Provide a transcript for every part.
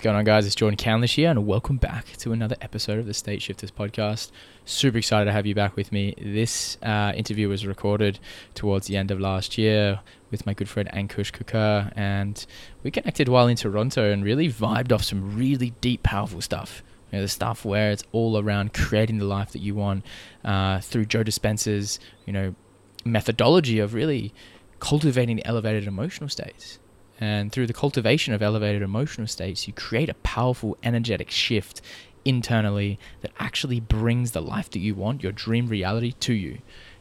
What's going on, guys? It's Jordan Candlish here, and welcome back to another episode of the State Shifters podcast. Super excited to have you back with me. This uh, interview was recorded towards the end of last year with my good friend Ankush Kakur, and we connected while in Toronto and really vibed off some really deep, powerful stuff. You know, the stuff where it's all around creating the life that you want uh, through Joe Dispenza's, you know, methodology of really cultivating elevated emotional states. And through the cultivation of elevated emotional states, you create a powerful energetic shift internally that actually brings the life that you want, your dream reality, to you.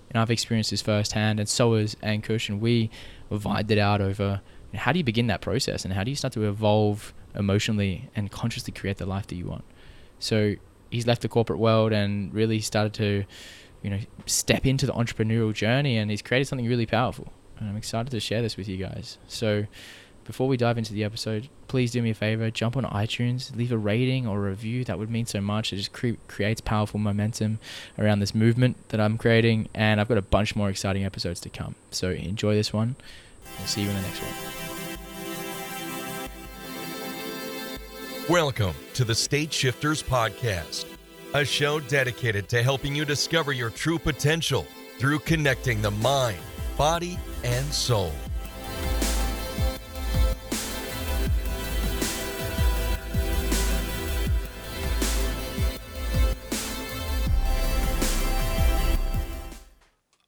And I've experienced this firsthand, and so has Ankush, and we vied it out over how do you begin that process and how do you start to evolve emotionally and consciously create the life that you want. So he's left the corporate world and really started to, you know, step into the entrepreneurial journey, and he's created something really powerful. And I'm excited to share this with you guys. So before we dive into the episode, please do me a favor, jump on iTunes, leave a rating or a review. That would mean so much. It just cre- creates powerful momentum around this movement that I'm creating, and I've got a bunch more exciting episodes to come. So enjoy this one. We'll see you in the next one. Welcome to the State Shifters Podcast, a show dedicated to helping you discover your true potential through connecting the mind, body, and soul.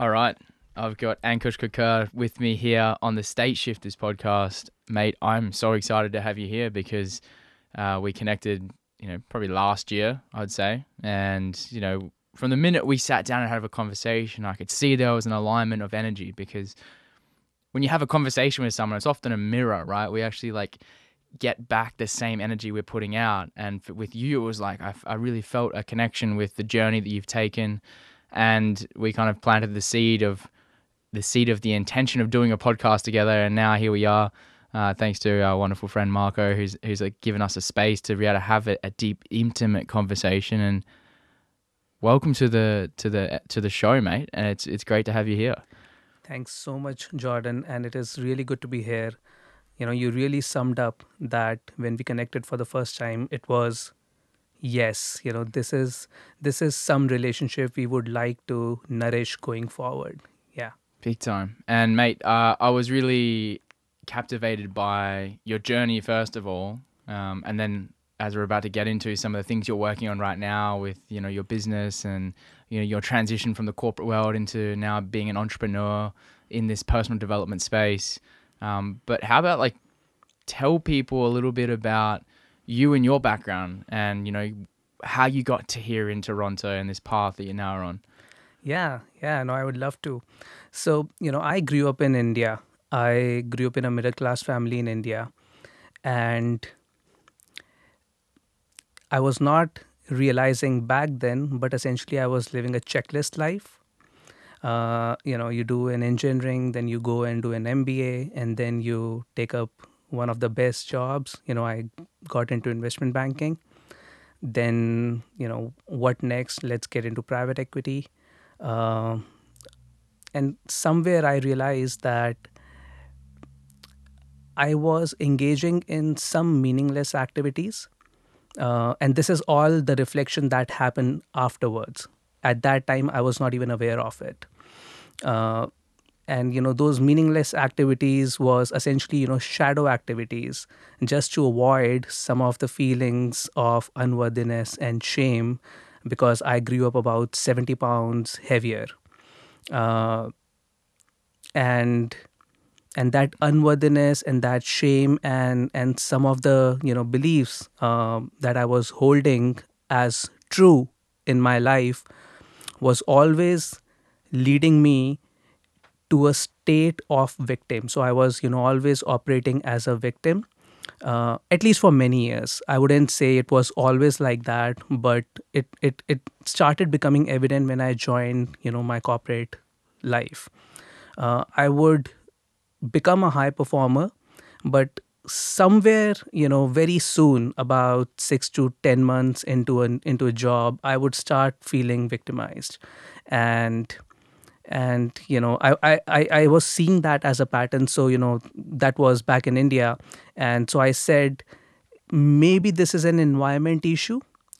All right. I've got Ankush Kakur with me here on the State Shifters podcast. Mate, I'm so excited to have you here because uh, we connected, you know, probably last year, I'd say. And, you know, from the minute we sat down and had a conversation, I could see there was an alignment of energy because when you have a conversation with someone, it's often a mirror, right? We actually like get back the same energy we're putting out. And with you, it was like I, I really felt a connection with the journey that you've taken and we kind of planted the seed of the seed of the intention of doing a podcast together and now here we are uh, thanks to our wonderful friend marco who's who's like given us a space to be able to have a, a, deep intimate conversation. And welcome to the to the to the show mate. And it's it's great to have you here. Thanks so much jordan. And it is really good to be here. You know you really summed up that when we connected for the first time it was yes you know this is this is some relationship we would like to nourish going forward. Yeah. Big time. And mate uh, i was really captivated by your journey first of all um, and then as we're about to get into some of the things you're working on right now with you know your business and you know your transition from the corporate world into now being an entrepreneur in this personal development space. Um, but how about like tell people a little bit about you and your background and you know how you got to here in Toronto and this path that you're now on. Yeah, yeah, no, I would love to. So, you know, I grew up in India. I grew up in a middle class family in India. And I was not realizing back then, but essentially I was living a checklist life. Uh, you know, you do an engineering, then you go and do an MBA, and then you take up one of the best jobs. You know, I got into investment banking. Then, you know, what next? Let's get into private equity. Uh, and somewhere I realized that I was engaging in some meaningless activities. Uh, and this is all the reflection that happened afterwards. At that time, I was not even aware of it. Uh, and you know those meaningless activities was essentially you know shadow activities just to avoid some of the feelings of unworthiness and shame because i grew up about 70 pounds heavier. Uh, and and that unworthiness and that shame and and some of the you know beliefs uh, that i was holding as true in my life was always leading me to a state of victim. So I was, you know, always operating as a victim, uh, at least for many years. I wouldn't say it was always like that, but it it it started becoming evident when I joined, you know, my corporate life. Uh, I would become a high performer, but somewhere you know very soon about 6 to 10 months into an into a job i would start feeling victimized and and you know I, I i was seeing that as a pattern so you know that was back in india and so i said maybe this is an environment issue.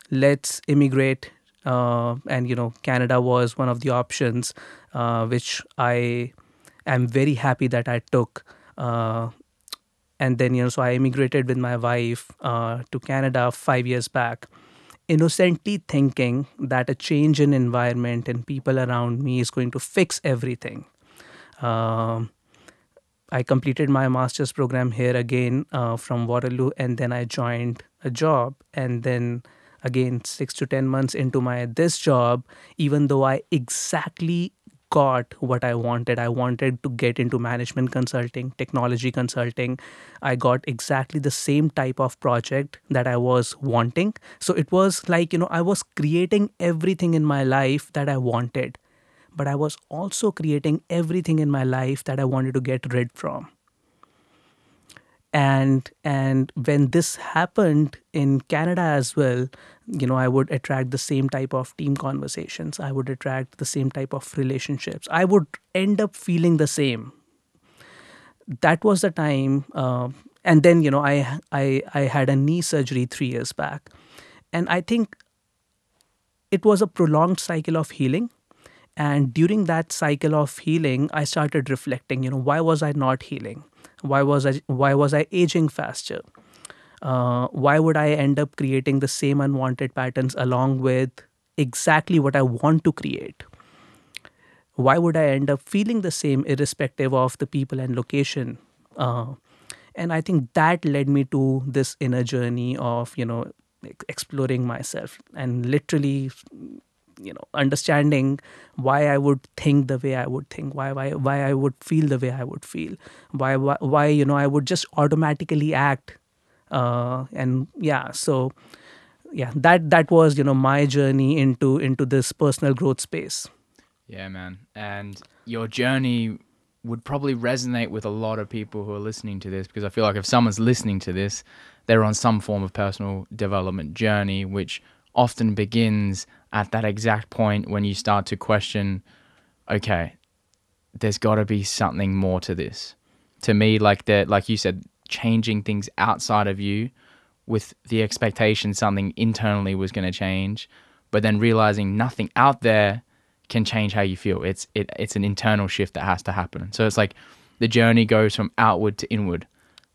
Let's immigrate. Uh, and you know, Canada was one of the options, uh, which I am very happy that I took. Uh, and then you know, so I immigrated with my wife uh, to Canada five years back, innocently thinking that a change in environment and people around me is going to fix everything. Um, I completed my master's program here again uh, from Waterloo, and then I joined a job. And then again, six to ten months into my this job, even though I exactly got what I wanted, I wanted to get into management consulting, technology consulting. I got exactly the same type of project that I was wanting. So it was like you know I was creating everything in my life that I wanted but I was also creating everything in my life that I wanted to get rid from. And and when this happened in Canada as well, you know, I would attract the same type of team conversations. I would attract the same type of relationships. I would end up feeling the same. That was the time, uh, and then you know, I I I had a knee surgery three years back, and I think it was a prolonged cycle of healing and during that cycle of healing i started reflecting you know why was i not healing why was i why was i aging faster? Uh, why would i end up creating the same unwanted patterns along with exactly what i want to create? Why would i end up feeling the same irrespective of the people and location? Uh, and i think that led me to this inner journey of you know exploring myself and literally you know understanding why i would think the way i would think why why why i would feel the way i would feel why why, why you know i would just automatically act uh, and yeah so yeah that that was you know my journey into into this personal growth space. Yeah man. And your journey would probably resonate with a lot of people who are listening to this because i feel like if someone's listening to this they're on some form of personal development journey which often begins at that exact point when you start to question, okay, there's got to be something more to this. To me, like that, like you said, changing things outside of you with the expectation something internally was going to change, but then realizing nothing out there can change how you feel. It's it it's an internal shift that has to happen. So it's like the journey goes from outward to inward.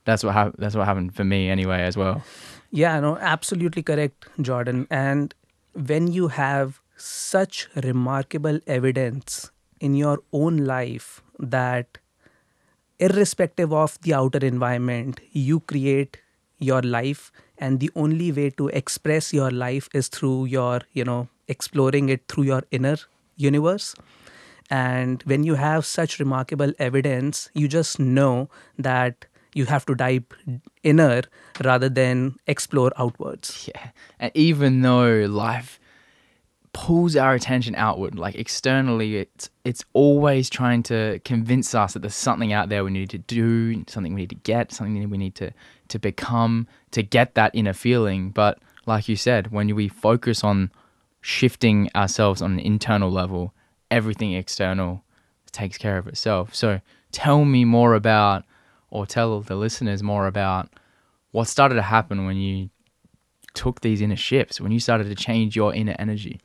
That's what ha- that's what happened for me anyway as well. Yeah, no, absolutely correct, Jordan. And when you have such remarkable evidence in your own life that irrespective of the outer environment you create your life and the only way to express your life is through your you know exploring it through your inner universe and when you have such remarkable evidence you just know that you have to dive inner rather than explore outwards. Yeah. And even though life pulls our attention outward like externally it's it's always trying to convince us that there's something out there we need to do something we need to get something we need to to become to get that inner feeling. But like you said when we focus on shifting ourselves on an internal level everything external takes care of itself. So tell me more about or tell the listeners more about what started to happen when you took these inner shifts when you started to change your inner energy?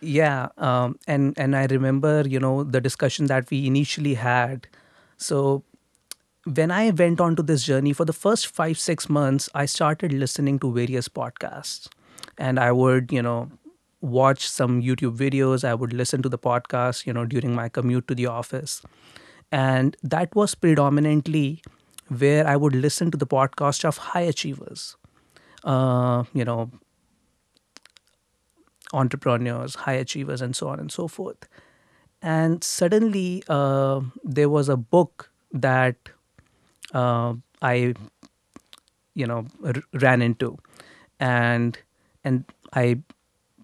Yeah um, and and i remember you know the discussion that we initially had. So when i went on to this journey for the first 5 6 months i started listening to various podcasts. And i would you know watch some youtube videos. I would listen to the podcast you know during my commute to the office. And that was predominantly where i would listen to the podcast of high achievers uh, you know entrepreneurs, high achievers, and so on and so forth. And suddenly, uh, there was a book that uh, I, you know, r- ran into, and and I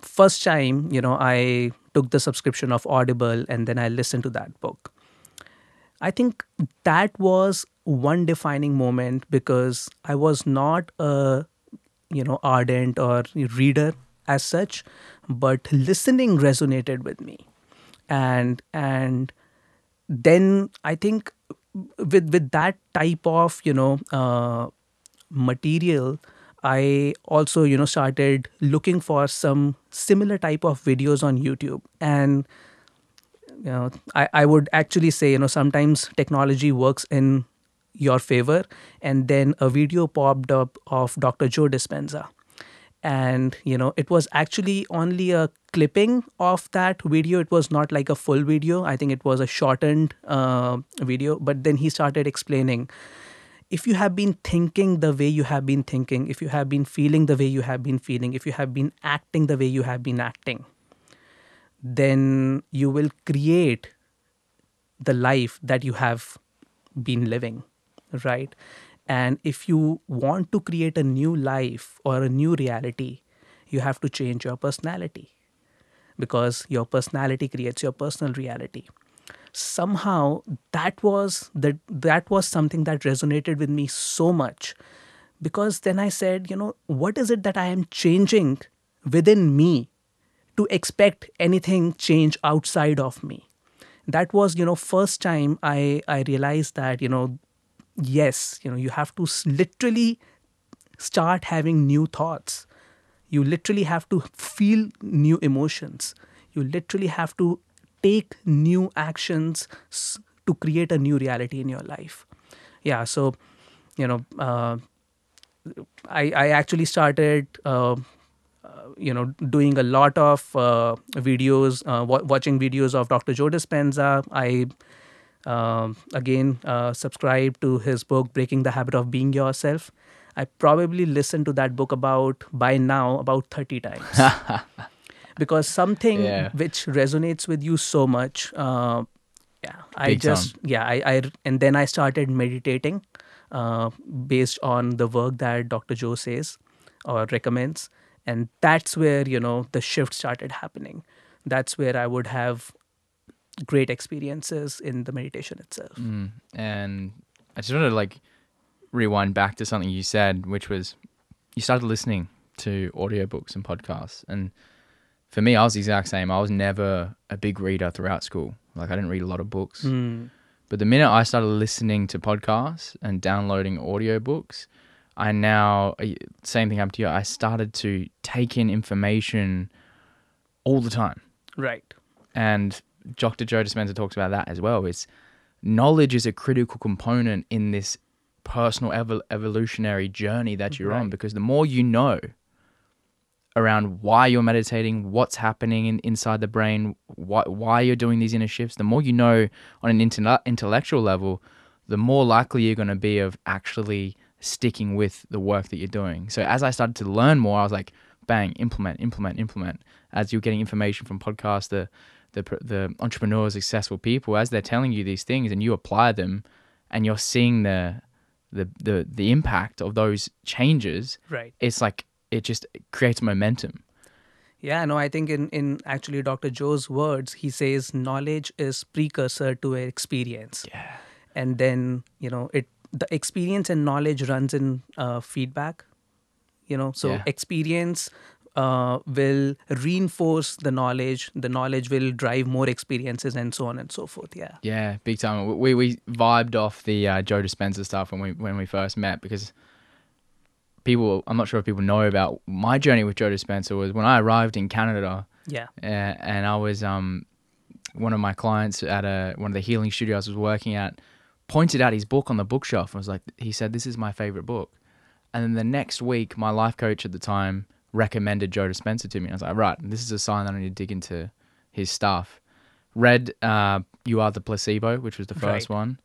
first time, you know, I took the subscription of Audible, and then I listened to that book. I think that was one defining moment because I was not a you know ardent or reader as such but listening resonated with me and and then i think with with that type of you know uh, material I also, you know, started looking for some similar type of videos on YouTube. And, you know, I, I would actually say, you know, sometimes technology works in your favor. And then a video popped up of Dr. Joe Dispenza. And, you know, it was actually only a clipping of that video. It was not like a full video. I think it was a shortened uh, video. But then he started explaining if you have been thinking the way you have been thinking, if you have been feeling the way you have been feeling, if you have been acting the way you have been acting, then you will create the life that you have been living, right? And if you want to create a new life or a new reality, you have to change your personality because your personality creates your personal reality somehow that was that that was something that resonated with me so much because then i said you know what is it that i am changing within me to expect anything change outside of me. That was you know first time i i realized that you know yes you know you have to literally start having new thoughts. You literally have to feel new emotions. You literally have to take new actions to create a new reality in your life. Yeah so you know uh, i i actually started uh, you know doing a lot of uh, videos uh, w- watching videos of dr joe dispenza. I um, again uh, subscribe to his book breaking the habit of being yourself. I probably listened to that book about by now about 30 times. Because something Yeah. which resonates with you so much uh, yeah i Big just yeah I, I and then i started meditating uh, based on the work that dr joe says or recommends and that's where you know the shift started happening that's where i would have great experiences in the meditation itself Mm. And I just want to like rewind back to something you said, which was you started listening to audiobooks and podcasts. And for me, I was the exact same. I was never a big reader throughout school. Like I didn't read a lot of books. Mm. But the minute I started listening to podcasts and downloading audiobooks, I now uh, same thing happened to you. I started to take in information all the time. right And Dr. Joe Dispenza talks about that as well. Is knowledge is a critical component in this personal evol- evolutionary journey that you're on because the more you know around why you're meditating, what's happening in, inside the brain, why, why you're doing these inner shifts, the more you know on an intelle- intellectual level, the more likely you're going to be of actually sticking with the work that you're doing. So as I started to learn more, I was like, bang, implement, implement, implement. As you're getting information from podcasts, the the the entrepreneurs, successful people, as they're telling you these things, and you apply them, and you're seeing the the the the impact of those changes. right It's like it just creates momentum. Yeah, no, I think in, in actually Dr. Joe's words, he says knowledge is precursor to experience. Yeah. And then, you know, it the experience and knowledge runs in uh, feedback, you know, so Yeah. experience uh, will reinforce the knowledge, the knowledge will drive more experiences and so on and so forth. Yeah. Yeah, big time. We we vibed off the uh, Joe Dispenza stuff when we when we first met because people. I'm not sure if people know about my journey with Joe Dispenza was when I arrived in Canada Yeah. uh, and I was um one of my clients at a one of the healing studios I was working at pointed out his book on the bookshelf and was like he said this is my favorite book and then the next week my life coach at the time recommended Joe Dispenza to me and I was like right this is a sign that I need to dig into his stuff read uh, You Are the Placebo which was the first Right. one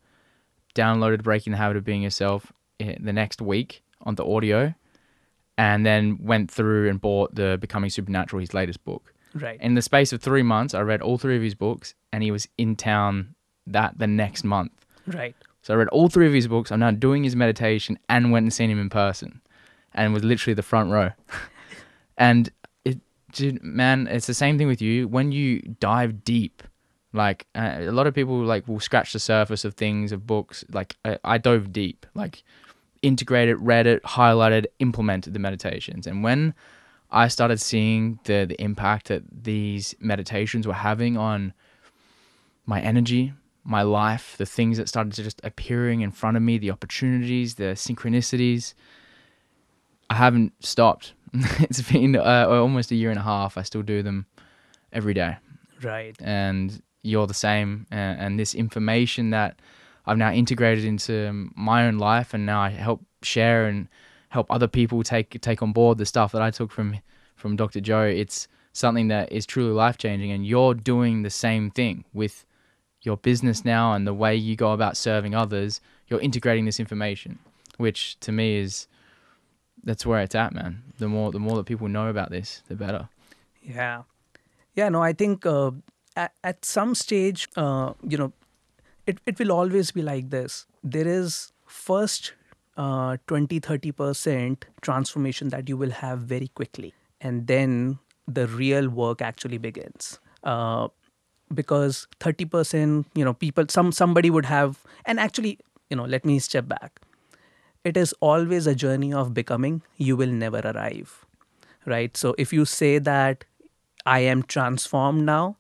downloaded Breaking the Habit of Being Yourself eh, the next week on the audio and then went through and bought the Becoming Supernatural his latest book Right. in the space of three months, I read all three of his books, and he was in town that the next month. right. So I read all three of his books. I'm now doing his meditation, and went and seen him in person, and was literally the front row. and it, dude, man, it's the same thing with you. When you dive deep, like uh, a lot of people like will scratch the surface of things of books. Like I, I dove deep, like integrated, read it, highlighted, implemented the meditations, and when I started seeing the the impact that these meditations were having on my energy, my life, the things that started to just appearing in front of me, the opportunities, the synchronicities. I haven't stopped. it's been uh, almost a year and a half. I still do them every day. Right. And you're the same. And, and this information that I've now integrated into my own life, and now I help share and help other people take take on board the stuff that I took from from Dr. Joe. It's something that is truly life changing, and you're doing the same thing with your business now and the way you go about serving others. You're integrating this information, which to me is that's where it's at, man. The more the more that people know about this, the better. Yeah, yeah. No, I think uh, at, at some stage, uh, you know, it it will always be like this. There is first uh, 20 30% transformation that you will have very quickly and then the real work actually begins uh, because 30% you know people some somebody would have and actually you know let me step back. It is always a journey of becoming you will never arrive right? So if you say that i am transformed now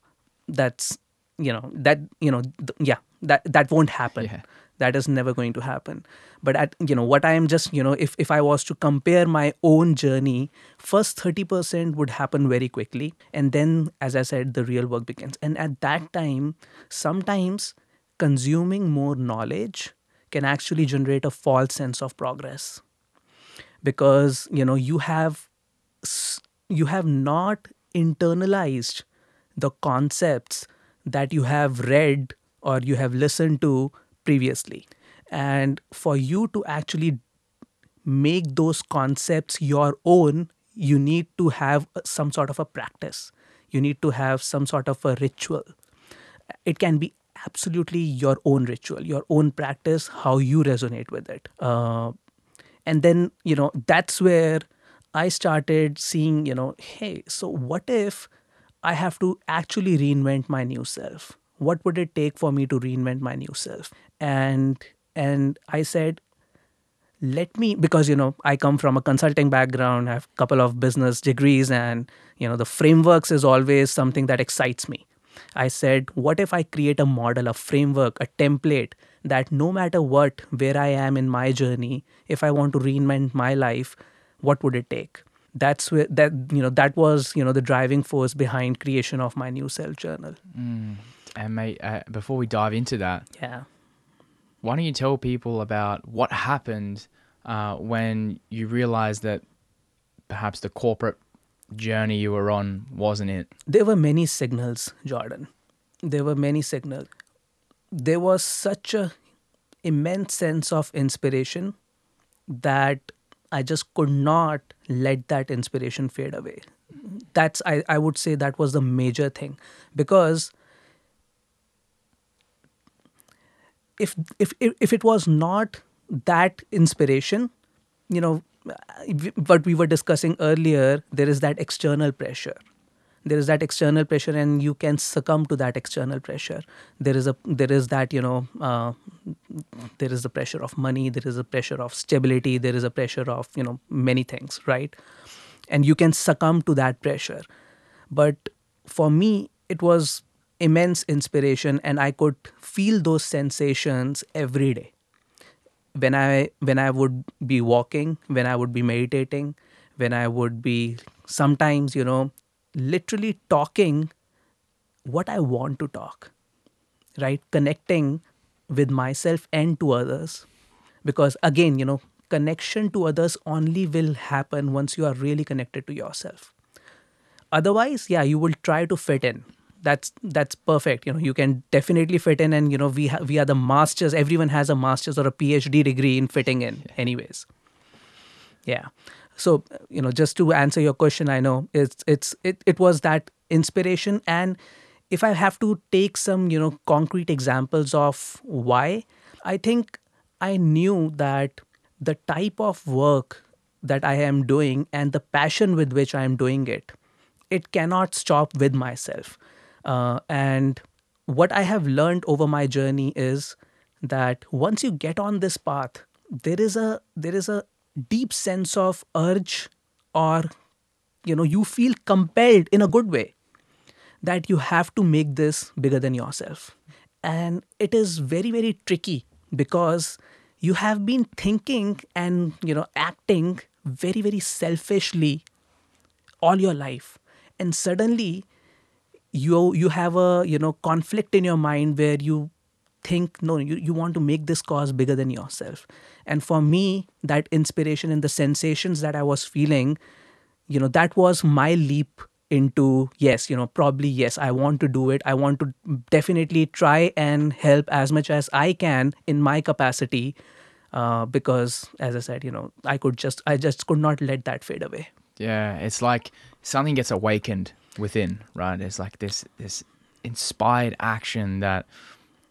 that's you know that you know th- yeah that that won't happen. Yeah. That is never going to happen. But at you know what i am just you know if if i was to compare my own journey first 30% would happen very quickly and then as i said the real work begins. And at that time sometimes consuming more knowledge can actually generate a false sense of progress. Because you know you have you have not internalized the concepts that you have read or you have listened to previously. And for you to actually make those concepts your own you need to have some sort of a practice. You need to have some sort of a ritual. It can be absolutely your own ritual your own practice how you resonate with it. Uh, and then you know that's where i started seeing you know hey so what if i have to actually reinvent my new self what would it take for me to reinvent my new self? And and i said let me because you know i come from a consulting background i have a couple of business degrees and you know the frameworks is always something that excites me. I said what if i create a model a framework a template that no matter what where i am in my journey if i want to reinvent my life what would it take? That's where that you know that was you know the driving force behind creation of my new self journal mm. And mate, uh, before we dive into that, yeah. why don't you tell people about what happened uh, when you realized that perhaps the corporate journey you were on wasn't it? there were many signals jordan. There were many signals. There was such a immense sense of inspiration that i just could not let that inspiration fade away. That's i, I would say that was the major thing. Because if if if it was not that inspiration you know what we were discussing earlier there is that external pressure. There is that external pressure and you can succumb to that external pressure. There is a there is that you know uh, there is the pressure of money there is a pressure of stability there is a pressure of you know many things right? And you can succumb to that pressure. But for me it was immense inspiration and i could feel those sensations every day. When i when i would be walking when i would be meditating when i would be sometimes you know literally talking what i want to talk right? Connecting with myself and to others. Because again you know connection to others only will happen once you are really connected to yourself. Otherwise yeah you will try to fit in that's that's perfect. You know you can definitely fit in and you know we ha- we are the masters. Everyone has a masters or a phd degree in fitting in anyways. Yeah. So you know just to answer your question i know it's it's it, it was that inspiration. And if i have to take some you know concrete examples of why i think i knew that the type of work that i am doing and the passion with which i am doing it it cannot stop with myself uh, and what i have learned over my journey is that once you get on this path there is a there is a deep sense of urge or you know you feel compelled in a good way that you have to make this bigger than yourself. And it is very very tricky because you have been thinking and you know acting very very selfishly all your life. And suddenly you you have a you know conflict in your mind where you think no you, you want to make this cause bigger than yourself. And for me that inspiration and the sensations that i was feeling you know that was my leap into yes you know probably yes i want to do it. I want to definitely try and help as much as i can in my capacity uh, because as i said you know i could just i just could not let that fade away. Yeah, it's like something gets awakened within, right? It's like this this inspired action that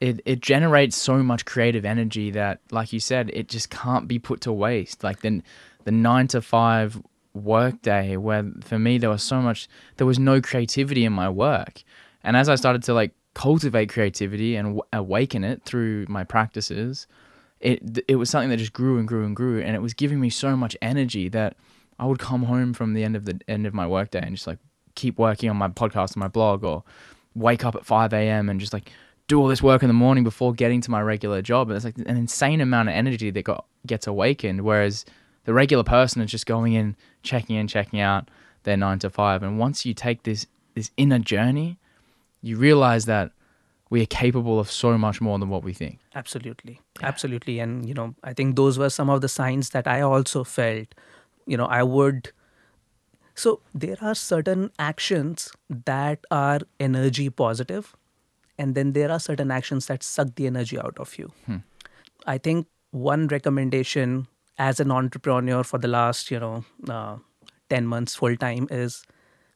it it generates so much creative energy that, like you said, it just can't be put to waste. Like the the nine to five work day, where for me there was so much, there was no creativity in my work, and as I started to like cultivate creativity and w- awaken it through my practices, it it was something that just grew and grew and grew, and it was giving me so much energy that I would come home from the end of the end of my workday and just like keep working on my podcast and my blog, or wake up at five a.m. and just like do all this work in the morning before getting to my regular job. And it's like an insane amount of energy that got gets awakened, whereas the regular person is just going in, checking in, checking out their nine to five. And once you take this this inner journey, you realize that we are capable of so much more than what we think. absolutely absolutely and you know i think those were some of the signs that i also felt you know i would so there are certain actions that are energy positive and then there are certain actions that suck the energy out of you. I think one recommendation as an entrepreneur for the last you know uh, 10 months full time is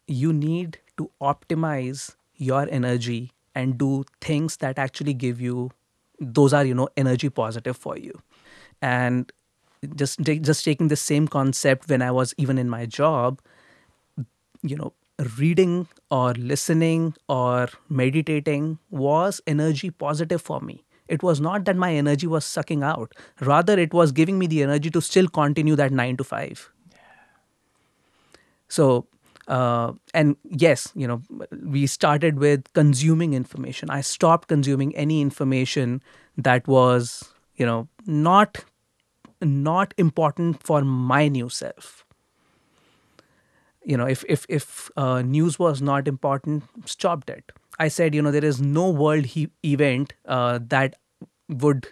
you need to optimize your energy and do things that actually give you those are you know energy positive for you. And just just taking the same concept when i was even in my job you know reading or listening or meditating was energy positive for me. It was not that my energy was sucking out. Rather it was giving me the energy to still continue that 9 to 5 so uh, and yes you know we started with consuming information. I stopped consuming any information that was you know not not important for my new self you know if if if uh, news was not important stopped it i said you know there is no world he- event uh, that would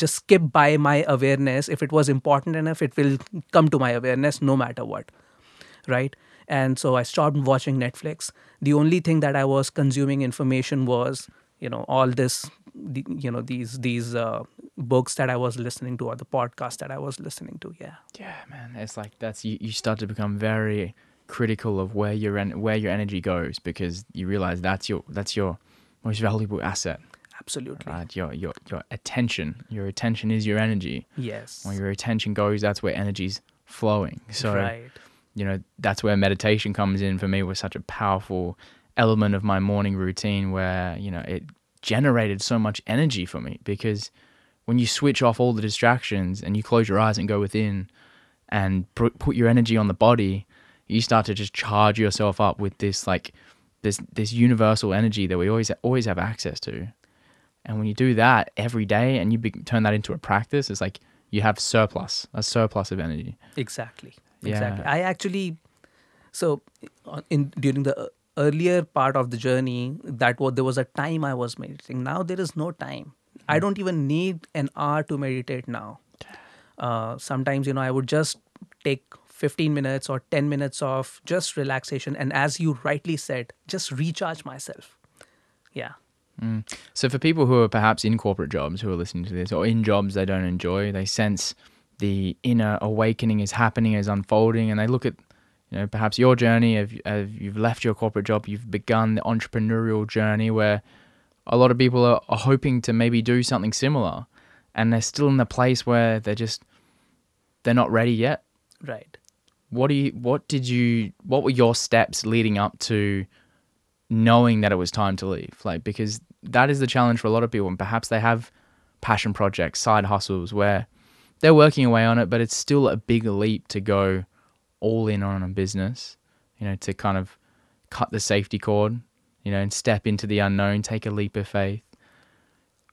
just skip by my awareness. If it was important enough it will come to my awareness no matter what right? And so i stopped watching netflix. The only thing that i was consuming information was you know all this the, you know these these uh, books that i was listening to or the podcast that i was listening to yeah. Yeah, man. It's like that's you, you start to become very critical of where your en- where your energy goes because you realize that's your that's your most valuable asset, absolutely right? Your your your attention. Your attention is your energy. yes When your attention goes, that's where energy's flowing. So right you know that's where meditation comes in for me was such a powerful element of my morning routine where you know it generated so much energy for me because when you switch off all the distractions and you close your eyes and go within and put your energy on the body you start to just charge yourself up with this like this this universal energy that we always always have access to. And when you do that every day and you be- turn that into a practice it's like you have surplus a surplus of energy. Exactly. Exactly. Yeah. i actually so in during the uh, earlier part of the journey that was there was a time i was meditating. Now there is no time. I don't even need an hour to meditate now. Uh, sometimes you know i would just take 15 minutes or 10 minutes of just relaxation. And as you rightly said just recharge myself. Yeah. Mm. So for people who are perhaps in corporate jobs who are listening to this or in jobs they don't enjoy, they sense the inner awakening is happening, is unfolding, and they look at you know perhaps your journey of, of you've left your corporate job, you've begun the entrepreneurial journey where a lot of people are, are hoping to maybe do something similar, and they're still in the place where they're just they're not ready yet. right What do you? What did you? What were your steps leading up to knowing that it was time to leave? Like because that is the challenge for a lot of people, and perhaps they have passion projects, side hustles where they're working away on it, but it's still a big leap to go all in on a business. You know, to kind of cut the safety cord, you know, and step into the unknown, take a leap of faith.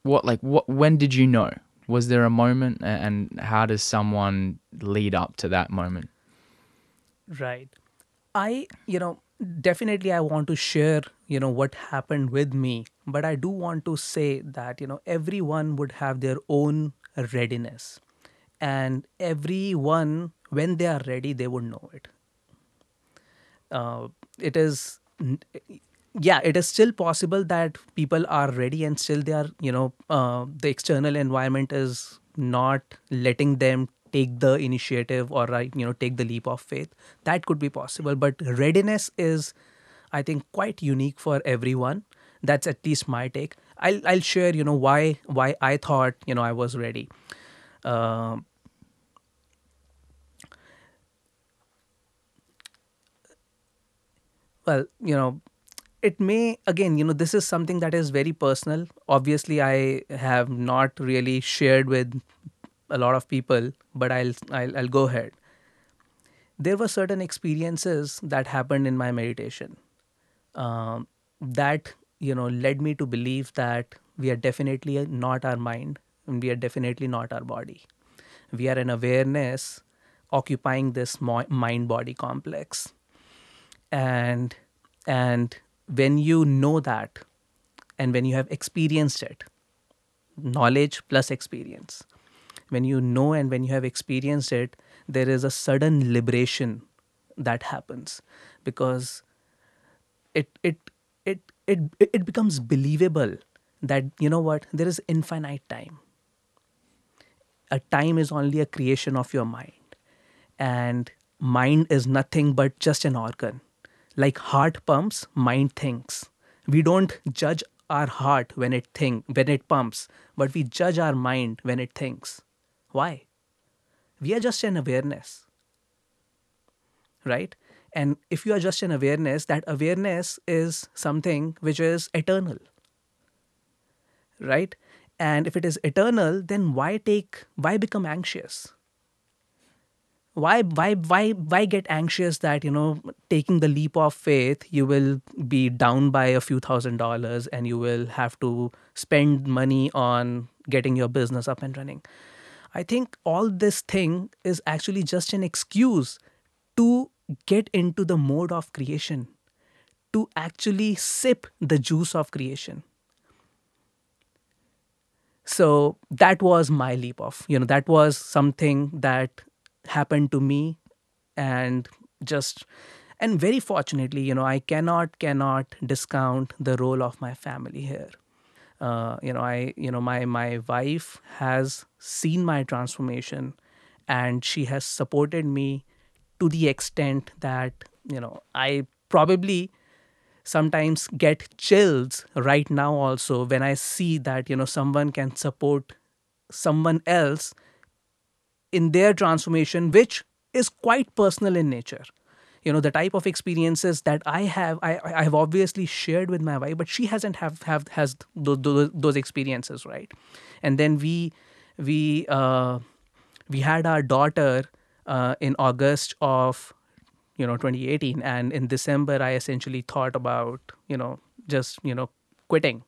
What like what? When did you know? Was there a moment, and how does someone lead up to that moment? Right. I, you know, definitely I want to share, you know, what happened with me, but I do want to say that, you know, everyone would have their own readiness. And everyone, when they are ready, they would know it. Uh, it is, yeah, it is still possible that people are ready and still they are, you know, uh, the external environment is not letting them take the initiative or right you know take the leap of faith. That could be possible but readiness is i think quite unique for everyone. That's at least my take. I'll i'll share you know why why i thought you know i was ready. Um well you know it may again you know this is something that is very personal. Obviously i have not really shared with a lot of people but i'll i'll, I'll go ahead. There were certain experiences that happened in my meditation um, that you know led me to believe that we are definitely not our mind and we are definitely not our body. We are an awareness occupying this mind body complex. And and when you know that and when you have experienced it knowledge plus experience when you know and when you have experienced it there is a sudden liberation that happens because it it it it it becomes believable that you know what there is infinite time. A time is only a creation of your mind. And mind is nothing but just an organ. Like heart pumps mind thinks. We don't judge our heart when it think when it pumps but we judge our mind when it thinks why? We are just an awareness right? And if you are just an awareness that awareness is something which is eternal right? And if it is eternal then why take why become anxious? Why why why why get anxious that you know taking the leap of faith you will be down by a few thousand dollars and you will have to spend money on getting your business up and running i think all this thing is actually just an excuse to get into the mode of creation to actually sip the juice of creation. So that was my leap of you know that was something that happened to me and just and very fortunately you know i cannot cannot discount the role of my family here uh, you know i you know my my wife has seen my transformation and she has supported me to the extent that you know i probably sometimes get chills right now also when i see that you know someone can support someone else in their transformation which is quite personal in nature you know the type of experiences that i have i, I have obviously shared with my wife but she hasn't have, have has those, those, those experiences right? And then we we uh, we had our daughter uh, in august of you know 2018 and in december i essentially thought about you know just you know quitting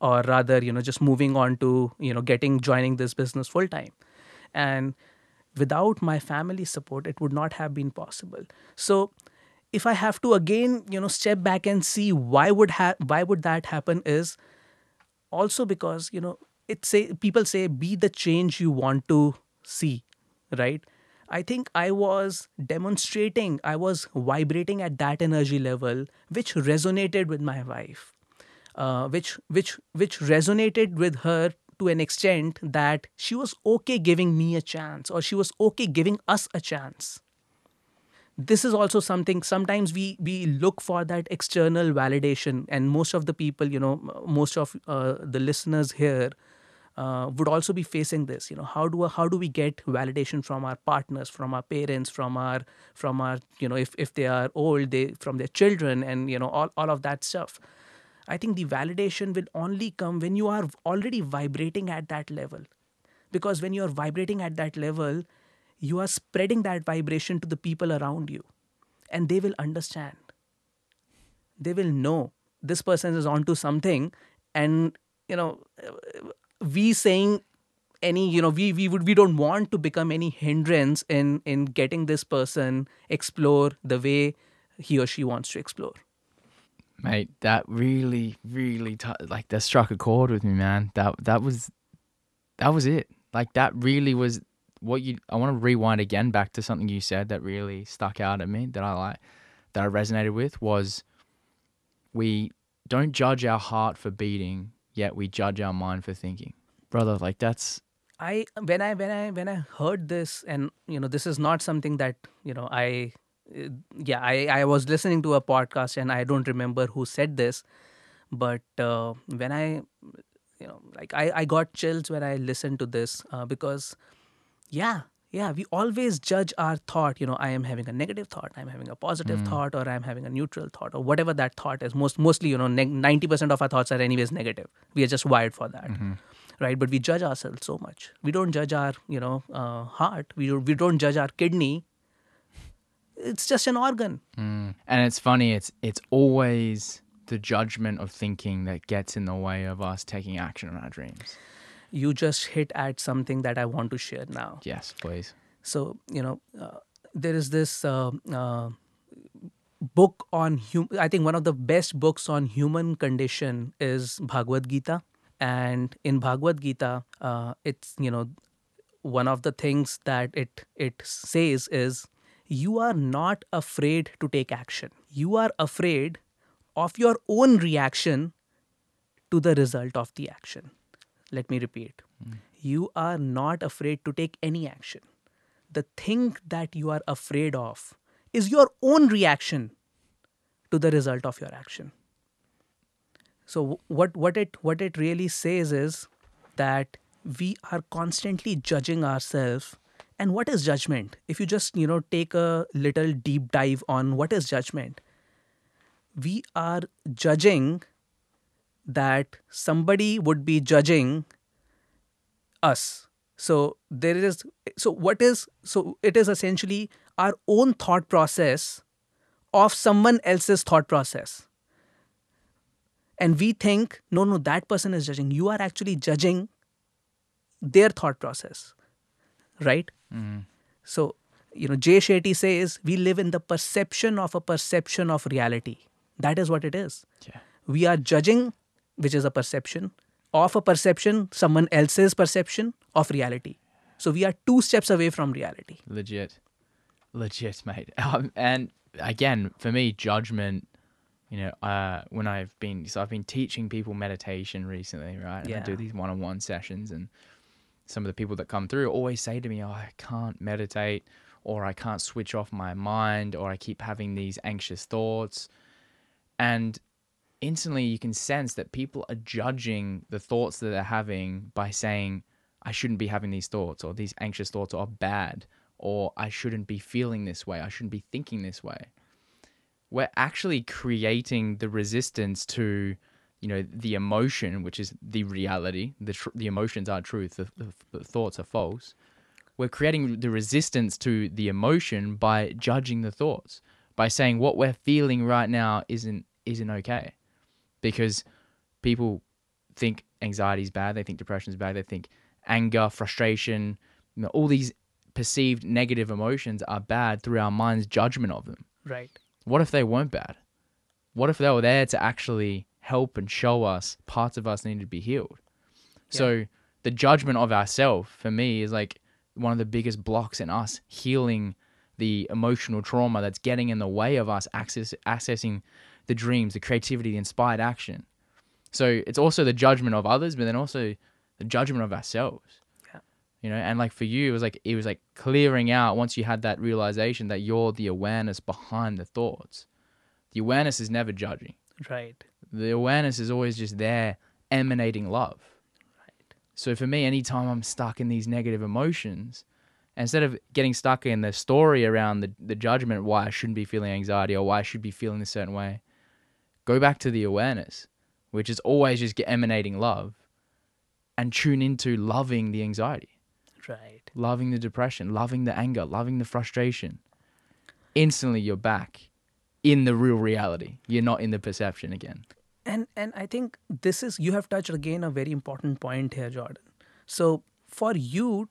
or rather you know just moving on to you know getting joining this business full time. And without my family support it would not have been possible. So if i have to again you know step back and see why would ha- why would that happen is also because you know it say people say be the change you want to see right? I think I was demonstrating, I was vibrating at that energy level, which resonated with my wife, uh, which which which resonated with her to an extent that she was okay giving me a chance, or she was okay giving us a chance. This is also something. Sometimes we we look for that external validation, and most of the people, you know, most of uh, the listeners here uh, would also be facing this you know how do how do we get validation from our partners from our parents from our from our you know if, if they are old they from their children and you know all, all of that stuff i think the validation will only come when you are already vibrating at that level. Because when you are vibrating at that level you are spreading that vibration to the people around you. And they will understand. They will know this person is onto something and you know we saying any you know we we would we don't want to become any hindrance in in getting this person explore the way he or she wants to explore mate that really really t- like that struck a chord with me man. That that was that was it. Like that really was what you i want to rewind again back to something you said that really stuck out at me that i like that i resonated with was we don't judge our heart for beating yet we judge our mind for thinking. Brother like that's i when i when i when i heard this and you know this is not something that you know i yeah i i was listening to a podcast and i don't remember who said this but uh, when i you know like i i got chills when i listened to this uh, because yeah yeah we always judge our thought you know i am having a negative thought i'm having a positive Mm. thought or i'm having a neutral thought or whatever that thought is. Most mostly you know neg- 90% of our thoughts are anyways negative. We are just wired for that Mhm. right? But we judge ourselves so much. We don't judge our you know uh, heart. We we don't judge our kidney it's just an organ Mm. And it's funny, it's it's always the judgment of thinking that gets in the way of us taking action on our dreams. you just hit at something that i want to share now Yes, please. so you know uh, there is this uh, uh, book on hum- i think one of the best books on human condition is bhagavad gita and in bhagavad gita uh, it's you know one of the things that it it says is you are not afraid to take action. You are afraid of your own reaction to the result of the action. Let me repeat. Hmm. You are not afraid to take any action. The thing that you are afraid of is your own reaction to the result of your action. So what what it what it really says is that we are constantly judging ourselves and what is judgment? If you just you know take a little deep dive on what is judgment we are judging that somebody would be judging us. So there is so what is so it is essentially our own thought process of someone else's thought process. And we think no no that person is judging. You are actually judging their thought process right Mm. so you know jay shetty says we live in the perception of a perception of reality that is what it is Yeah. we are judging which is a perception of a perception someone else's perception of reality so we are two steps away from reality Legit. Legit, mate. Um, and again, for me, judgment, you know, uh, when I've been, so I've been teaching people meditation recently, right? And I do these one on one sessions, and some of the people that come through always say to me, oh, I can't meditate, or I can't switch off my mind, or I keep having these anxious thoughts. And instantly you can sense that people are judging the thoughts that they're having by saying, I shouldn't be having these thoughts, or these anxious thoughts are bad, or I shouldn't be feeling this way, I shouldn't be thinking this way. We're actually creating the resistance to, you know, the emotion, which is the reality. The tr- the emotions are truth. The, the, the thoughts are false. We're creating the resistance to the emotion by judging the thoughts, by saying what we're feeling right now isn't isn't okay, because people think anxiety is bad. They think depression is bad. They think anger, frustration, you know, all these perceived negative emotions are bad through our mind's judgment of them. right What if they weren't bad? What if they were there to actually help and show us parts of us need to be healed? So the judgment of ourself for me is like one of the biggest blocks in us healing the emotional trauma that's getting in the way of us access, accessing the dreams, the creativity, the inspired action. So it's also the judgment of others, but then also the judgment of ourselves. Yeah. You know, and like for you, it was like it was like clearing out once you had that realization that you're the awareness behind the thoughts. The awareness is never judging. right The awareness is always just there emanating love. right So for me, anytime I'm stuck in these negative emotions, instead of getting stuck in the story around the, the judgment why I shouldn't be feeling anxiety or why I should be feeling a certain way, go back to the awareness, which is always just emanating love and tune into loving the anxiety, right loving the depression, loving the anger, loving the frustration. Instantly you're back in the real reality. You're not in the perception again. And and i think this is you have touched again a very important point here jordan. So for you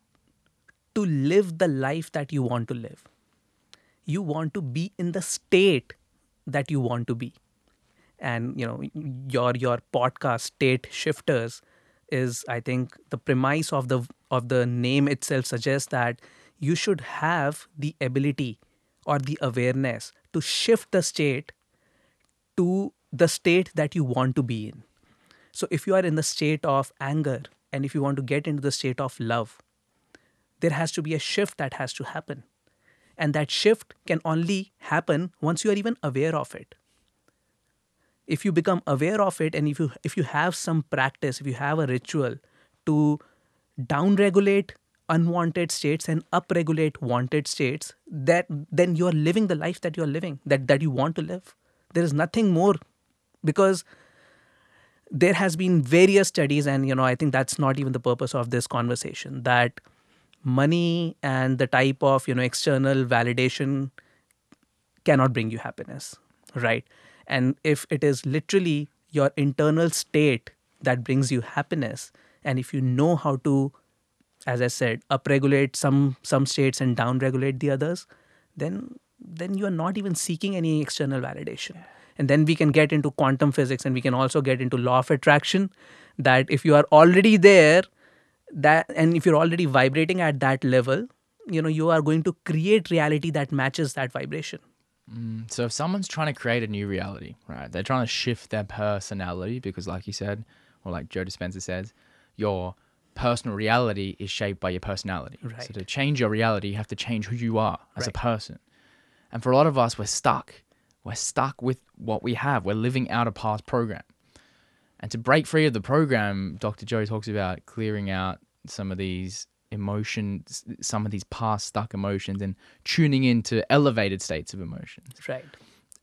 to live the life that you want to live you want to be in the state that you want to be. And you know your your podcast state shifters is i think the premise of the of the name itself suggests that you should have the ability or the awareness to shift the state to the state that you want to be in. So if you are in the state of anger and if you want to get into the state of love there has to be a shift that has to happen. And that shift can only happen once you are even aware of it. If you become aware of it and if you if you have some practice if you have a ritual to downregulate unwanted states and upregulate wanted states that then you're living the life that you're living that that you want to live. There is nothing more because there has been various studies and you know i think that's not even the purpose of this conversation that money and the type of you know external validation cannot bring you happiness right and if it is literally your internal state that brings you happiness, and if you know how to, as I said, upregulate some some states and downregulate the others, then then you are not even seeking any external validation. And then we can get into quantum physics and we can also get into law of attraction that if you are already there that and if you're already vibrating at that level you know you are going to create reality that matches that vibration Mm, so if someone's trying to create a new reality, right? They're trying to shift their personality because, like you said, or like Joe Dispenza says, your personal reality is shaped by your personality. Right. So to change your reality, you have to change who you are as a person. And for a lot of us, we're stuck. We're stuck with what we have. We're living out a past program. And to break free of the program, Dr. Joe talks about clearing out some of these emotions, some of these past stuck emotions, and tuning into elevated states of emotions right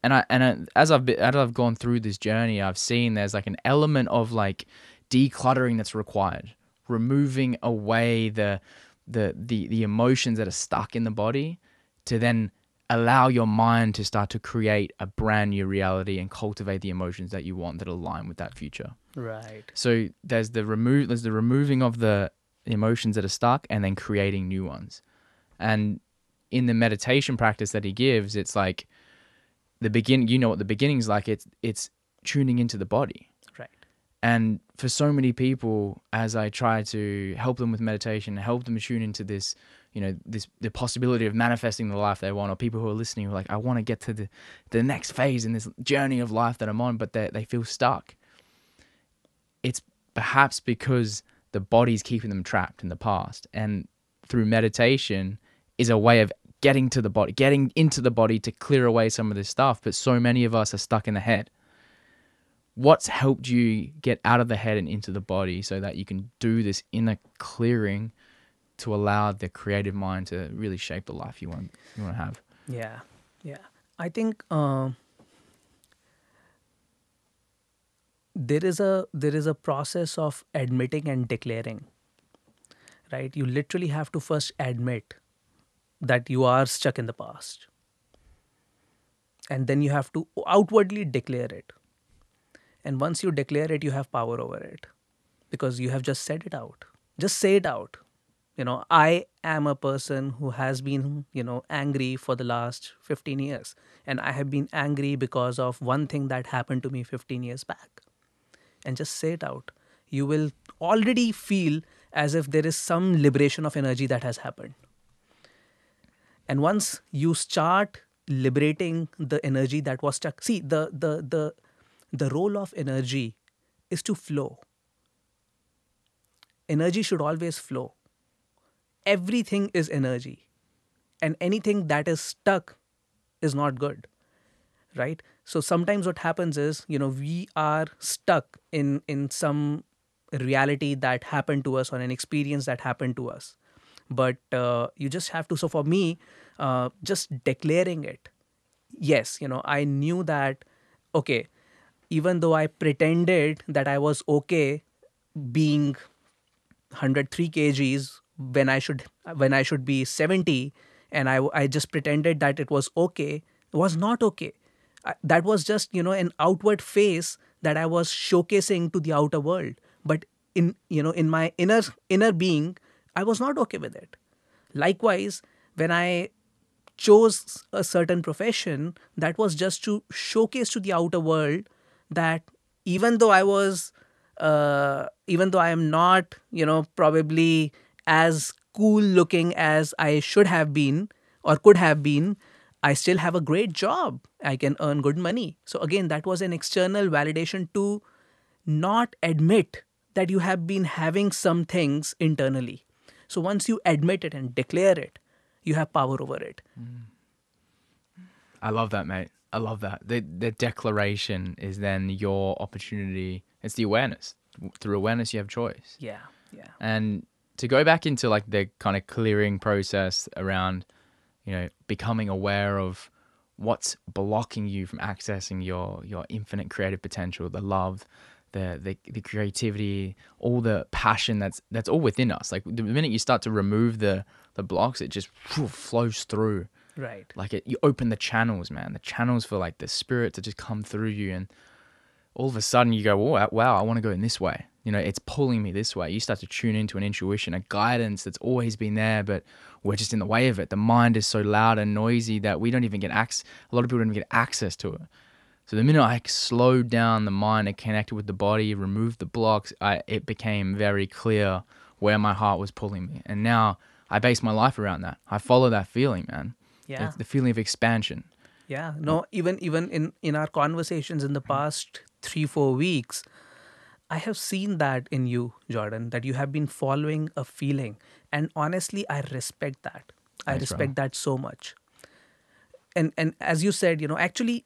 and I and I, as I've been, as I've gone through this journey, I've seen there's like an element of like decluttering that's required, removing away the the the the emotions that are stuck in the body, to then allow your mind to start to create a brand new reality and cultivate the emotions that you want that align with that future. right So there's the remove there's the removing of the emotions that are stuck and then creating new ones. And in the meditation practice that he gives, it's like the begin you know what the beginning's like it's it's tuning into the body. right And for so many people, as I try to help them with meditation, help them tune into this, you know, this the possibility of manifesting the life they want, or people who are listening who are like, I want to get to the the next phase in this journey of life that I'm on, but they they feel stuck. It's perhaps because the body's keeping them trapped in the past, and through meditation is a way of getting to the body, getting into the body to clear away some of this stuff. But so many of us are stuck in the head what's helped you get out of the head and into the body so that you can do this inner clearing to allow the creative mind to really shape the life you want you want to have Yeah, yeah. I think um there is a there is a process of admitting and declaring. Right? You literally have to first admit that you are stuck in the past, and then you have to outwardly declare it. And once you declare it, you have power over it because you have just said it out. Just say it out you know i am a person who has been you know angry for the last 15 years. And i have been angry because of one thing that happened to me 15 years back. And just say it out. You will already feel as if there is some liberation of energy that has happened. And once you start liberating the energy that was stuck see the the the the role of energy is to flow. Energy should always flow everything is energy. And anything that is stuck is not good right? So sometimes what happens is you know we are stuck in in some reality that happened to us or an experience that happened to us. But uh, you just have to so for me uh, just declaring it yes you know i knew that okay even though i pretended that i was okay being 103 kgs when i should when i should be 70 and i i just pretended that it was okay it was not okay I, that was just you know an outward face that i was showcasing to the outer world but in you know in my inner inner being I was not okay with it. Likewise, when I chose a certain profession, that was just to showcase to the outer world that even though I was, uh, even though I am not, you know, probably as cool looking as I should have been or could have been, I still have a great job. I can earn good money. So, again, that was an external validation to not admit that you have been having some things internally. So, once you admit it and declare it, you have power over it. I love that, mate. I love that. The the declaration is then your opportunity. It's the awareness. Through awareness, you have choice. Yeah, yeah. And to go back into like the kind of clearing process around, you know, becoming aware of what's blocking you from accessing your your infinite creative potential, the love, the the, the creativity, all the passion that's that's all within us. Like the minute you start to remove the the blocks, it just phew, flows through. Right. Like it, you open the channels, man. The channels for like the spirit to just come through you, and all of a sudden you go, "Oh, wow! I want to go in this way." You know, it's pulling me this way. You start to tune into an intuition, a guidance that's always been there, but we're just in the way of it. The mind is so loud and noisy that we don't even get access. A lot of people don't even get access to it. So the minute I slowed down the mind and connected with the body, removed the blocks, I, it became very clear where my heart was pulling me. And now I base my life around that. I follow that feeling, man. Yeah. The, the feeling of expansion. Yeah. No, even even in in our conversations in the past 3 4 weeks, I have seen that in you, Jordan, that you have been following a feeling. And honestly, I respect that. I Thanks, respect that so much. And and as you said, you know, actually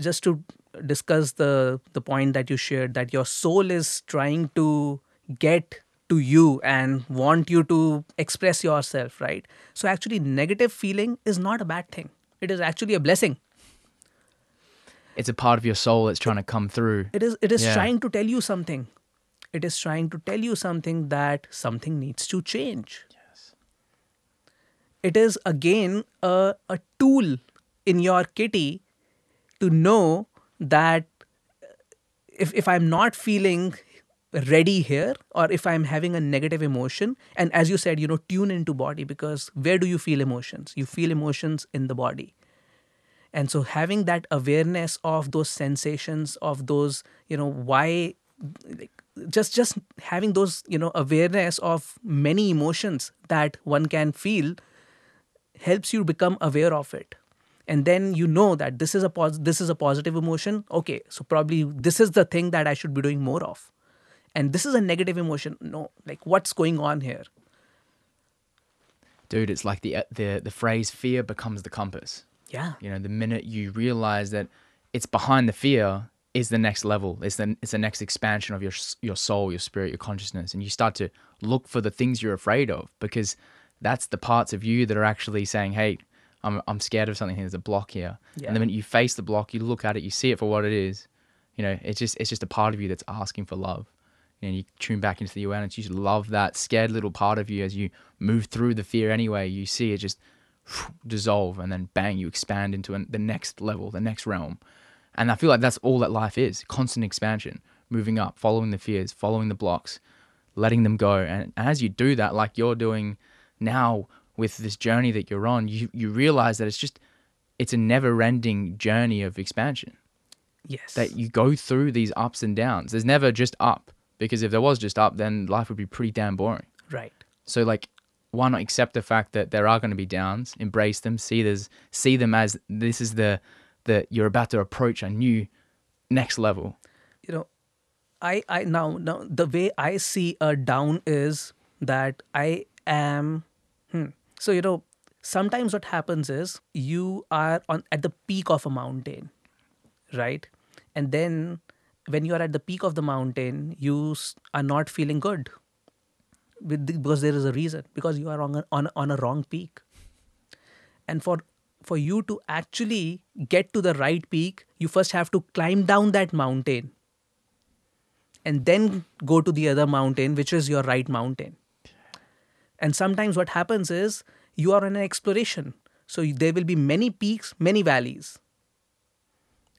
just to discuss the the point that you shared that your soul is trying to get to you and want you to express yourself right so actually negative feeling is not a bad thing it is actually a blessing It's a part of your soul that's trying to come through. it is it is Yeah. trying to tell you something it is trying to tell you something that something needs to change Yes. it is again a, a tool in your kitty to know that if, if i'm not feeling ready here or if i'm having a negative emotion and as you said you know tune into body because where do you feel emotions you feel emotions in the body and so having that awareness of those sensations of those you know why like just just having those you know awareness of many emotions that one can feel helps you become aware of it. And then you know that this is a pos- this is a positive emotion. Okay so probably this is the thing that i should be doing more of. And this is a negative emotion. No like what's going on here? Dude, it's like the uh, the the phrase fear becomes the compass. Yeah You know, the minute you realize that it's behind the fear is the next level. It's the it's the next expansion of your your soul, your spirit, your consciousness, and you start to look for the things you're afraid of because that's the parts of you that are actually saying, "Hey, I'm I'm scared of something. There's a block here." Yeah. And the minute you face the block, you look at it, you see it for what it is. You know, it's just it's just a part of you that's asking for love. And you tune back into the awareness. You just love that scared little part of you as you move through the fear anyway. You see it just dissolve and then bang you expand into an, the next level the next realm. And i feel like that's all that life is constant expansion moving up following the fears following the blocks letting them go. And as you do that like you're doing now with this journey that you're on you you realize that it's just it's a never ending journey of expansion. Yes. That you go through these ups and downs. There's never just up because if there was just up then life would be pretty damn boring. Right. So like why not accept the fact that there are going to be downs, embrace them, see this see them as this is the the you're about to approach a new next level. you know i i now now the way i see a down is that i am hmm. so you know sometimes what happens is you are on at the peak of a mountain right and then when you are at the peak of the mountain you are not feeling good with the, because there is a reason because you are on a, on, on a wrong peak. And for for you to actually get to the right peak you first have to climb down that mountain and then go to the other mountain which is your right mountain. And sometimes what happens is you are on an exploration. So there will be many peaks many valleys.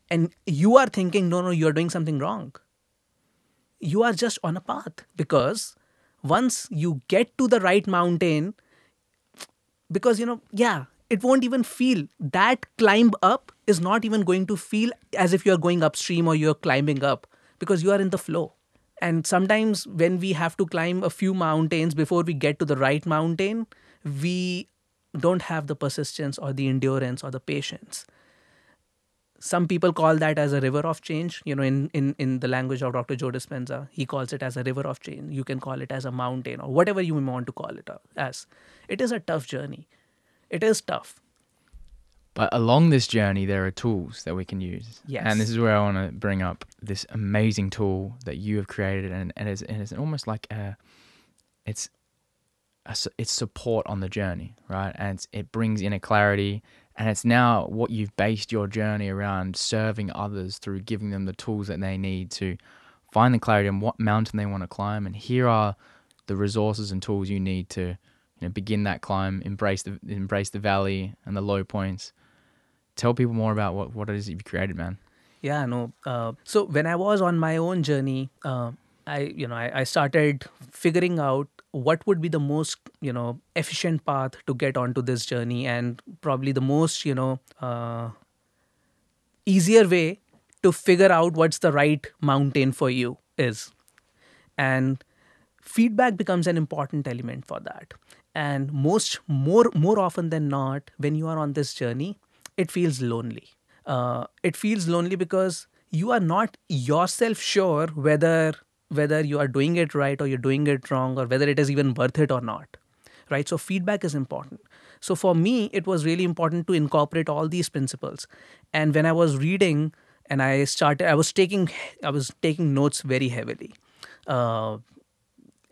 And you are thinking no no you're doing something wrong. You are just on a path because once you get to the right mountain, because you know, yeah, it won't even feel that climb up is not even going to feel as if you're going upstream or you're climbing up because you are in the flow. And sometimes when we have to climb a few mountains before we get to the right mountain, we don't have the persistence or the endurance or the patience some people call that as a river of change. You know in, in, in the language of dr joe dispenza he calls it as a river of change. You can call it as a mountain or whatever you want to call it uh, as. It is a tough journey. It is tough. But along this journey there are tools that we can use. Yes. and this is where i want to bring up this amazing tool that you have created and, and it's, and it's almost like a it's a, it's support on the journey right? And it brings in a clarity and it's now what you've based your journey around serving others through giving them the tools that they need to find the clarity on what mountain they want to climb. And here are the resources and tools you need to you know begin that climb embrace the embrace the valley and the low points. Tell people more about what what it is you've created man. Yeah no uh, so when i was on my own journey uh, i you know I, I started figuring out what would be the most you know efficient path to get onto this journey and probably the most you know uh, easier way to figure out what's the right mountain for you is. And feedback becomes an important element for that. And most more more often than not when you are on this journey it feels lonely. Uh, it feels lonely because you are not yourself sure whether whether you are doing it right or you're doing it wrong or whether it is even worth it or not right? So feedback is important. So for me it was really important to incorporate all these principles. And when i was reading and i started i was taking i was taking notes very heavily. Uh,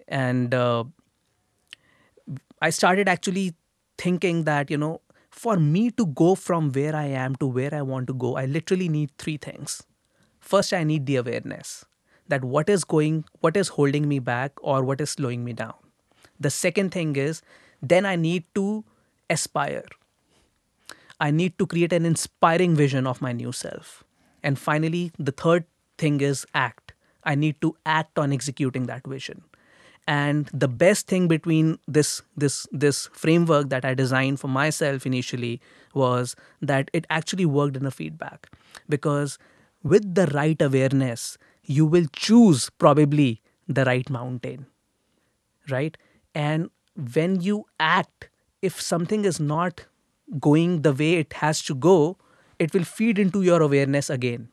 and uh, i started actually thinking that you know for me to go from where i am to where i want to go i literally need three things. First i need the awareness that what is going what is holding me back or what is slowing me down. The second thing is then i need to aspire. I need to create an inspiring vision of my new self. And finally the third thing is act. I need to act on executing that vision. And the best thing between this this this framework that i designed for myself initially was that it actually worked in a feedback. Because with the right awareness you will choose probably the right mountain right? And when you act if something is not going the way it has to go it will feed into your awareness again.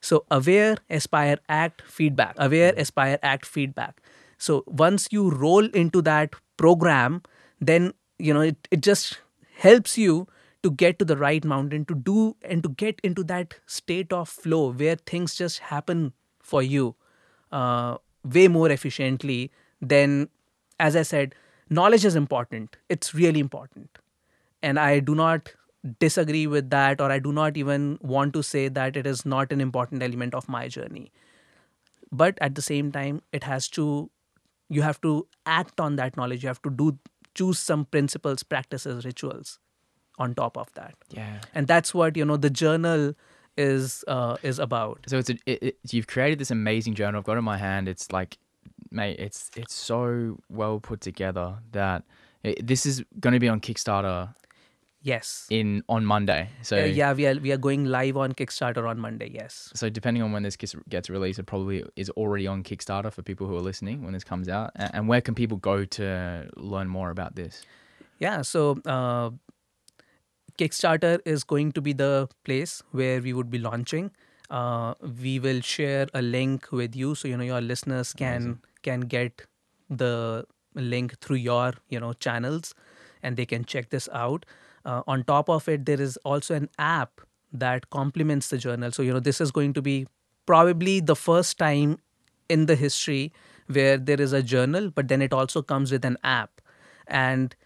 So aware aspire act feedback. Aware aspire act feedback. So once you roll into that program then you know it, it just helps you to get to the right mountain to do and to get into that state of flow where things just happen for you uh, way more efficiently than, as i said knowledge is important. It's really important. And i do not disagree with that or i do not even want to say that it is not an important element of my journey. But at the same time it has to you have to act on that knowledge. You have to do choose some principles practices rituals on top of that. Yeah. And that's what you know the journal is uh, is about. So it's a, it, it, you've created this amazing journal. I've got it in my hand. It's like, mate, it's it's so well put together that it, this is going to be on Kickstarter. Yes. In on Monday. So uh, yeah, we are we are going live on Kickstarter on Monday. Yes. So depending on when this gets, gets released, it probably is already on Kickstarter for people who are listening when this comes out. And, and where can people go to learn more about this? Yeah. So uh, Kickstarter is going to be the place where we would be launching. Uh, we will share a link with you, so you know your listeners can Amazing. can get the link through your you know channels, and they can check this out. Uh, on top of it, there is also an app that complements the journal. So you know this is going to be probably the first time in the history where there is a journal, but then it also comes with an app, and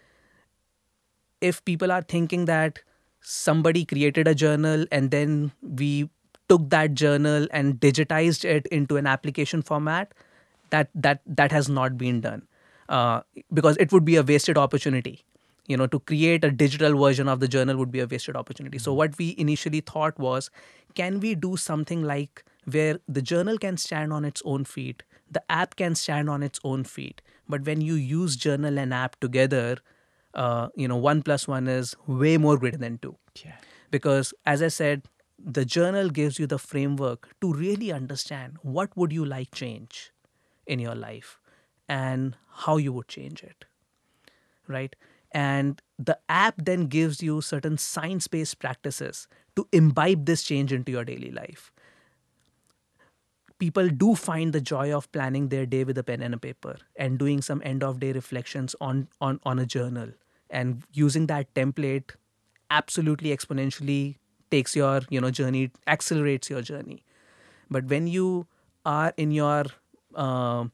if people are thinking that somebody created a journal and then we took that journal and digitized it into an application format that that that has not been done. Uh, because it would be a wasted opportunity. You know to create a digital version of the journal would be a wasted opportunity. So what we initially thought was can we do something like where the journal can stand on its own feet the app can stand on its own feet but when you use journal and app together uh, you know one plus one is way more greater than two. Yeah. because as i said the journal gives you the framework to really understand what would you like change in your life and how you would change it right? And the app then gives you certain science based practices to imbibe this change into your daily life. People do find the joy of planning their day with a pen and a paper and doing some end of day reflections on on on a journal and using that template absolutely exponentially takes your you know journey accelerates your journey. But when you are in your uh,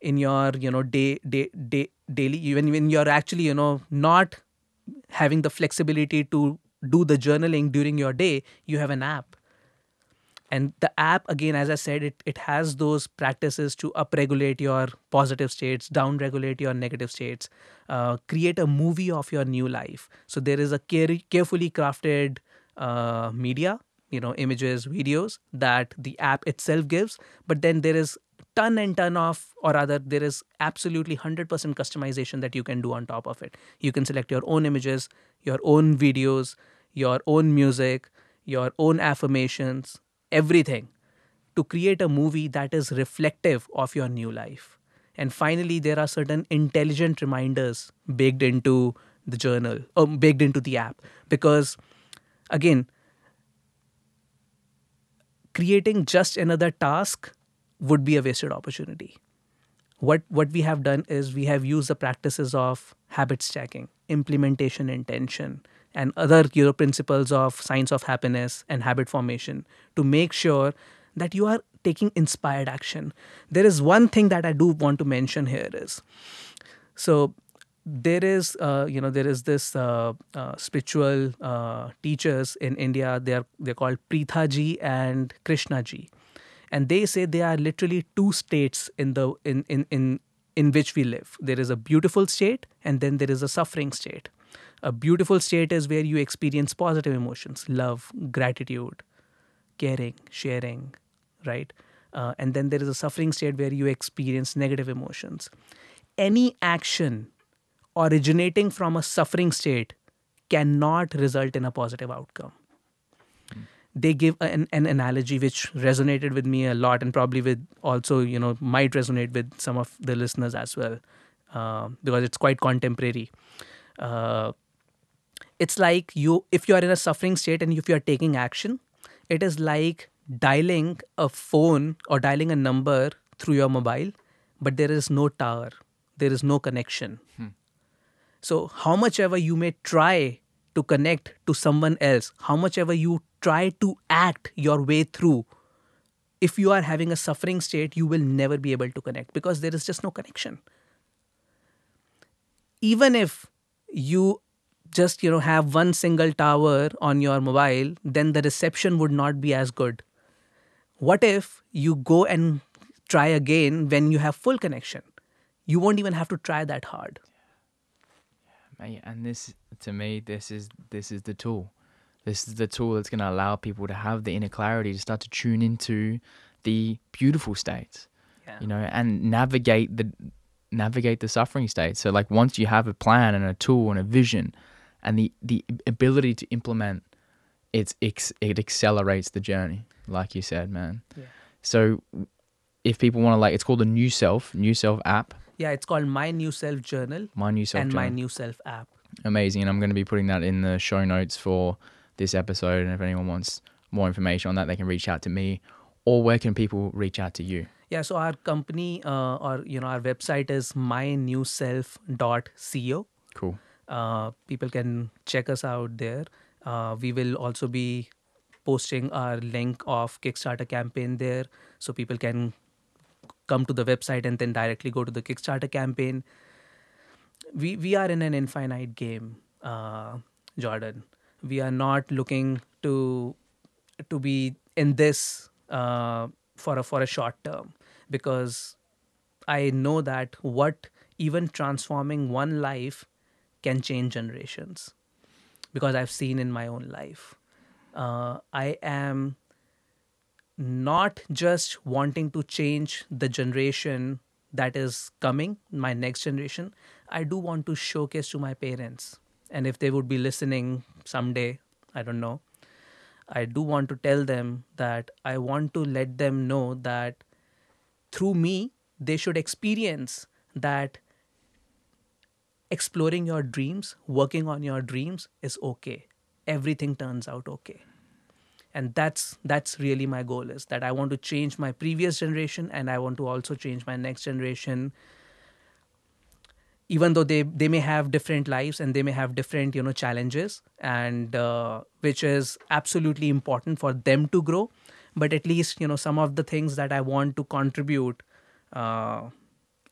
in your you know day day day daily even when you're actually you know not having the flexibility to do the journaling during your day you have an app and the app again as i said it, it has those practices to upregulate your positive states downregulate your negative states uh, create a movie of your new life. So there is a care- carefully crafted uh, media you know images videos that the app itself gives. But then there is ton and ton of or rather there is absolutely 100% customization that you can do on top of it. You can select your own images your own videos your own music your own affirmations everything to create a movie that is reflective of your new life. And finally there are certain intelligent reminders baked into the journal or baked into the app. Because again creating just another task would be a wasted opportunity. What what we have done is we have used the practices of habit stacking implementation intention and other you principles of science of happiness and habit formation to make sure that you are taking inspired action. There is one thing that i do want to mention here is so there is uh, you know there is this uh, uh, spiritual uh, teachers in india. They are they're called Preetha ji and krishna ji and they say there are literally two states in the in in in in which we live. There is a beautiful state and then there is a suffering state a beautiful state is where you experience positive emotions love gratitude caring sharing right? Uh, and then there is a suffering state where you experience negative emotions. Any action originating from a suffering state cannot result in a positive outcome. They give an, an analogy which resonated with me a lot and probably with also you know might resonate with some of the listeners as well uh, because it's quite contemporary. Uh, it's like you if you are in a suffering state and if you are taking action it is like dialing a phone or dialing a number through your mobile but there is no tower. There is no connection. Hmm. So how much ever you may try to connect to someone else how much ever you try to act your way through if you are having a suffering state you will never be able to connect because there is just no connection. Even if you just you know have one single tower on your mobile then the reception would not be as good what if you go and try again when you have full connection you won't even have to try that hard Mate, and this to me, this is this is the tool. This is the tool that's going to allow people to have the inner clarity to start to tune into the beautiful states, yeah. you know, and navigate the navigate the suffering states. So like once you have a plan and a tool and a vision, and the the ability to implement, it's it accelerates the journey, like you said, man. Yeah. So if people want to like, it's called the new self, new self app, yeah it's called my new self journal my new self and my new self app. Amazing and i'm going to be putting that in the show notes for this episode and if anyone wants more information on that they can reach out to me or where can people reach out to you? Yeah so our company uh, or you know our website is mynewself.co cool people can check us out there. Uh, we will also be posting our link of kickstarter campaign there. So people can come to the website and then directly go to the kickstarter campaign. We we are in an infinite game uh, jordan. We are not looking to to be in this uh, for a for a short term because i know that what even transforming one life can change generations because i've seen in my own life uh, i am not just wanting to change the generation that is coming, my next generation, I do want to showcase to my parents. And if they would be listening someday, I don't know, I do want to tell them that I want to let them know that through me, they should experience that exploring your dreams, working on your dreams is okay. Everything turns out okay. And that's that's really my goal is that I want to change my previous generation and I want to also change my next generation even though they they may have different lives and they may have different you know challenges and uh, which is absolutely important for them to grow but at least you know some of the things that i want to contribute uh,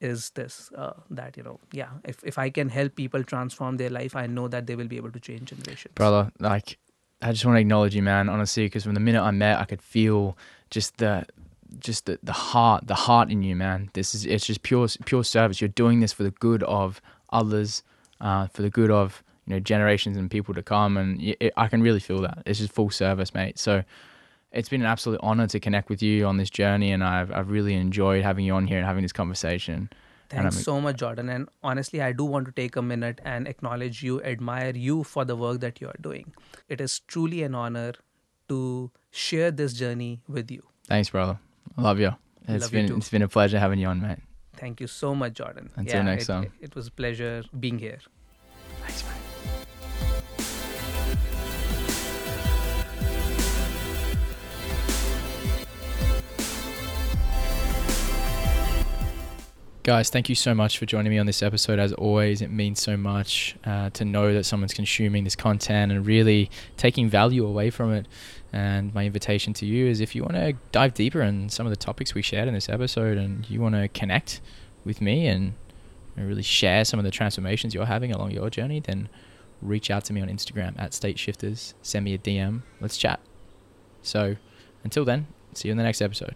is this uh, that you know yeah if, if i can help people transform their life i know that they will be able to change generations. Brother like i just want to acknowledge you man honestly because from the minute i met i could feel just the just the, the heart the heart in you man. This is it's just pure pure service. You're doing this for the good of others uh, for the good of you know generations and people to come and it, i can really feel that. It's just full service mate. So it's been an absolute honor to connect with you on this journey and i've, I've really enjoyed having you on here and having this conversation Thanks so much, Jordan. And honestly, I do want to take a minute and acknowledge you, admire you for the work that you are doing. It is truly an honor to share this journey with you. Thanks, brother. I love you. It's love been you it's been a pleasure having you on, mate. Thank you so much, Jordan. Until yeah, next it, time. It, it was a pleasure being here. Thanks, mate. Guys, thank you so much for joining me on this episode. As always, it means so much uh, to know that someone's consuming this content and really taking value away from it. And my invitation to you is if you want to dive deeper in some of the topics we shared in this episode and you want to connect with me and really share some of the transformations you're having along your journey, then reach out to me on Instagram at State Shifters. Send me a DM. Let's chat. So until then, see you in the next episode.